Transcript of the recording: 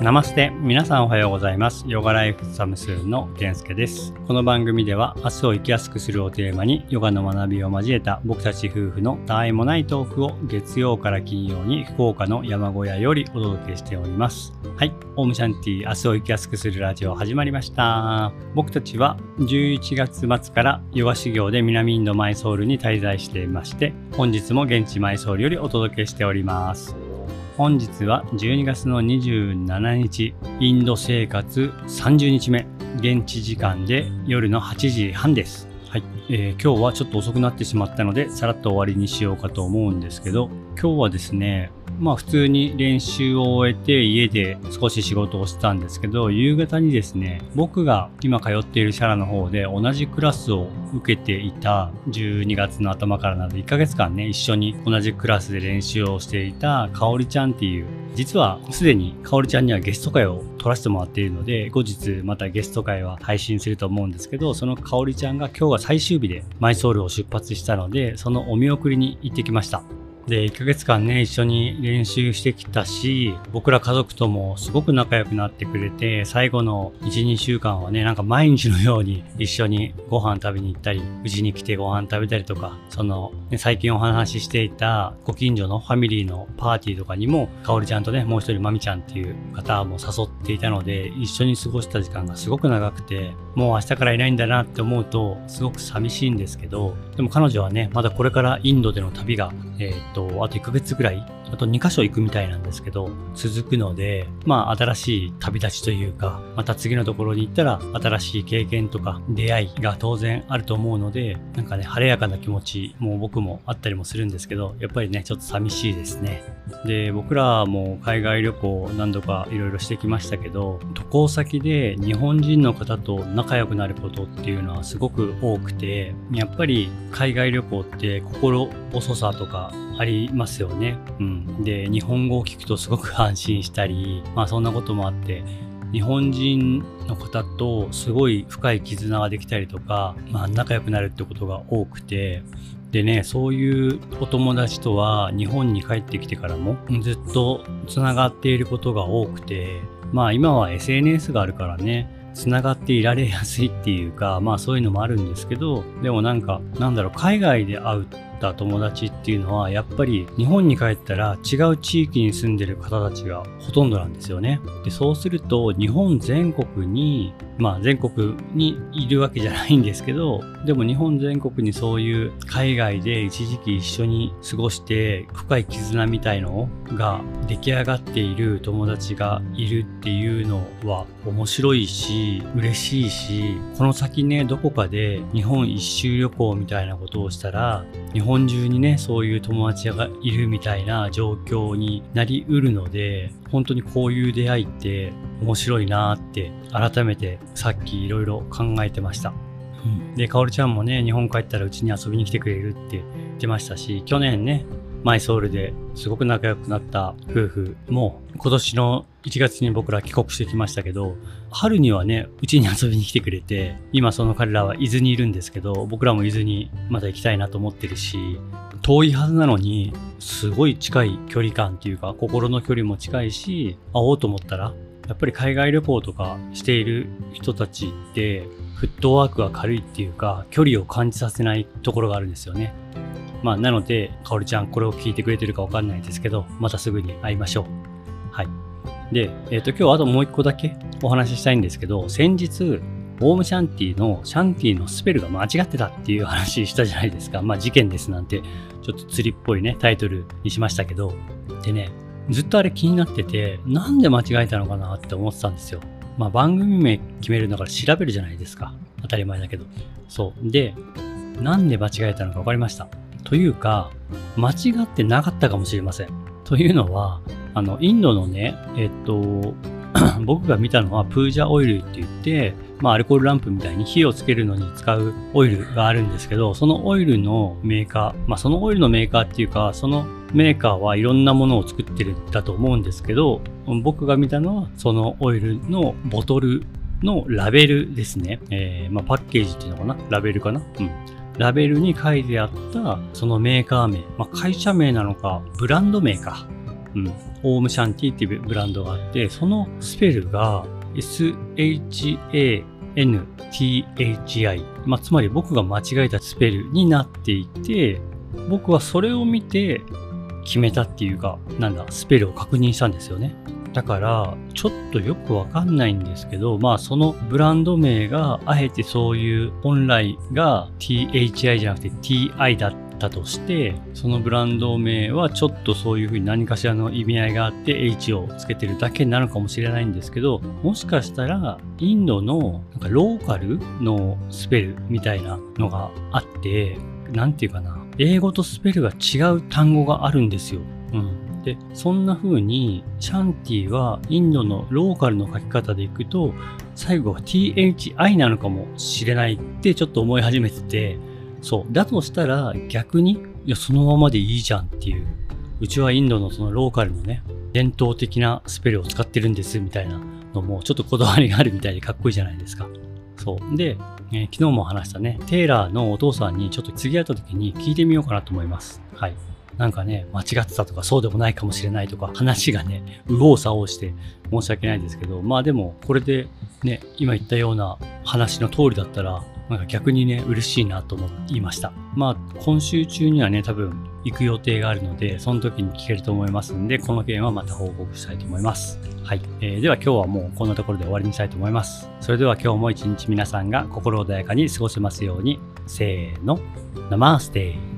ナマステ。皆さんおはようございます。ヨガライフサムスーンの健介です。この番組では明日を生きやすくするをテーマにヨガの学びを交えた僕たち夫婦の他愛もないトークを月曜から金曜に福岡の山小屋よりお届けしております。はい。オームシャンティ明日を生きやすくするラジオ始まりました。僕たちは11月末からヨガ修行で南インドマイソールに滞在していまして本日も現地マイソールよりお届けしております。本日は12月の27日、インド生活30日目、現地時間で夜の8時半です。はい、えー、今日はちょっと遅くなってしまったので、さらっと終わりにしようかと思うんですけど、今日はですね、まあ普通に練習を終えて家で少し仕事をしてたんですけど、夕方にですね、僕が今通っているシャラの方で同じクラスを受けていた12月の頭からなど1ヶ月間ね、一緒に同じクラスで練習をしていたかおりちゃんっていう、実はすでにかおりちゃんにはゲスト会を撮らせてもらっているので、後日またゲスト会は配信すると思うんですけど、そのかおりちゃんが今日が最終日でマイソールを出発したので、そのお見送りに行ってきました。で、1ヶ月間ね、一緒に練習してきたし、僕ら家族ともすごく仲良くなってくれて、最後の1、2週間はね、なんか毎日のように一緒にご飯食べに行ったり、うちに来てご飯食べたりとか、その、ね、最近お話ししていたご近所のファミリーのパーティーとかにも、かおりちゃんとね、もう一人まみちゃんっていう方も誘ってていたので、一緒に過ごした時間がすごく長くて、もう明日からいないんだなって思うと、すごく寂しいんですけど、でも彼女はね、まだこれからインドでの旅が、えー、っと、あと1ヶ月ぐらいあと2箇所行くみたいなんですけど、続くので、まあ新しい旅立ちというか、また次のところに行ったら新しい経験とか出会いが当然あると思うので、なんかね、晴れやかな気持ち、もう僕もあったりもするんですけど、やっぱりね、ちょっと寂しいですね。で、僕らも海外旅行何度かいろいろしてきましたけど、渡航先で日本人の方と仲良くなることっていうのはすごく多くて、やっぱり海外旅行って心細さとかありますよね。うん。で、日本語を聞くとすごく安心したり、まあそんなこともあって、日本人の方とすごい深い絆ができたりとか、まあ仲良くなるってことが多くて、でね、そういうお友達とは日本に帰ってきてからもずっと繋がっていることが多くて、まあ今は SNS があるからね、繋がっていられやすいっていうか、まあそういうのもあるんですけど、でもなんか、なんだろう、海外で会うった友達っていうのはやっぱり日本に帰ったら違う地域に住んでる方たちがほとんどなんですよね。でそうすると日本全国にまあ全国にいるわけじゃないんですけどでも日本全国にそういう海外で一時期一緒に過ごして深い絆みたいのが出来上がっている友達がいるっていうのは面白いし嬉しいしこの先ねどこかで日本一周旅行みたいなことをしたら日本中にねそういう友達がいるみたいな状況になりうるので本当にこういう出会いって面白いなって改めてさっきいろいろ考えてました。うん、で、かおりちゃんもね、日本帰ったらうちに遊びに来てくれるって言ってましたし、去年ね、マイソールですごく仲良くなった夫婦も今年の1月に僕ら帰国してきましたけど、春にはね、うちに遊びに来てくれて、今その彼らは伊豆にいるんですけど、僕らも伊豆にまた行きたいなと思ってるし、遠いはずなのに、すごい近い距離感っていうか、心の距離も近いし、会おうと思ったら、やっぱり海外旅行とかしている人たちって、フットワークが軽いっていうか、距離を感じさせないところがあるんですよね。まあ、なので、かおりちゃん、これを聞いてくれてるかわかんないですけど、またすぐに会いましょう。はい。で、えっ、ー、と、今日はあともう一個だけお話ししたいんですけど、先日、オームシャンティのシャンティのスペルが間違ってたっていう話したじゃないですか。まあ事件ですなんて、ちょっと釣りっぽいね、タイトルにしましたけど、でね、ずっとあれ気になってて、なんで間違えたのかなって思ってたんですよ。まあ番組名決めるんだから調べるじゃないですか。当たり前だけど。そう。で、なんで間違えたのか分かりました。というか、間違ってなかったかもしれません。というのは、あの、インドのね、えっと、僕が見たのはプージャオイルって言って、まあ、アルコールランプみたいに火をつけるのに使うオイルがあるんですけど、そのオイルのメーカー、まあ、そのオイルのメーカーっていうか、そのメーカーはいろんなものを作ってるんだと思うんですけど、僕が見たのは、そのオイルのボトルのラベルですね。えー、まあ、パッケージっていうのかな？ラベルかな？うん。ラベルに書いてあったそのメーカー名、まあ、会社名なのか、ブランド名か。うん、オームシャンティっていうブランドがあって、そのスペルが SHANTHI。まあ、つまり僕が間違えたスペルになっていて、僕はそれを見て決めたっていうか、なんだ、スペルを確認したんですよね。だから、ちょっとよくわかんないんですけど、まあそのブランド名があえてそういう本来が THI じゃなくて TI だったとして、そのブランド名はちょっとそういうふうに何かしらの意味合いがあって H をつけてるだけなるかもしれないんですけど、もしかしたらインドのなんかローカルのスペルみたいなのがあって、なんていうかな、英語とスペルが違う単語があるんですよ。うん。で、そんな風に、シャンティはインドのローカルの書き方でいくと、最後は THI なのかもしれないってちょっと思い始めてて、そう。だとしたら逆に、いや、そのままでいいじゃんっていう。うちはインドのそのローカルのね、伝統的なスペルを使ってるんですみたいなのもちょっとこだわりがあるみたいでかっこいいじゃないですか。そう。で、えー、昨日も話したね、テイラーのお父さんにちょっと次会った時に聞いてみようかなと思います。はい。なんかね、間違ってたとか、そうでもないかもしれないとか、話がね、右往左往して申し訳ないですけど、まあでも、これでね、今言ったような話の通りだったら、なんか逆にね、嬉しいなと思いました。まあ、今週中にはね、多分行く予定があるので、その時に聞けると思いますんで、この件はまた報告したいと思います。はい。えー、では今日はもうこんなところで終わりにしたいと思います。それでは今日も一日皆さんが心穏やかに過ごせますように、せーの、ナマーステイ。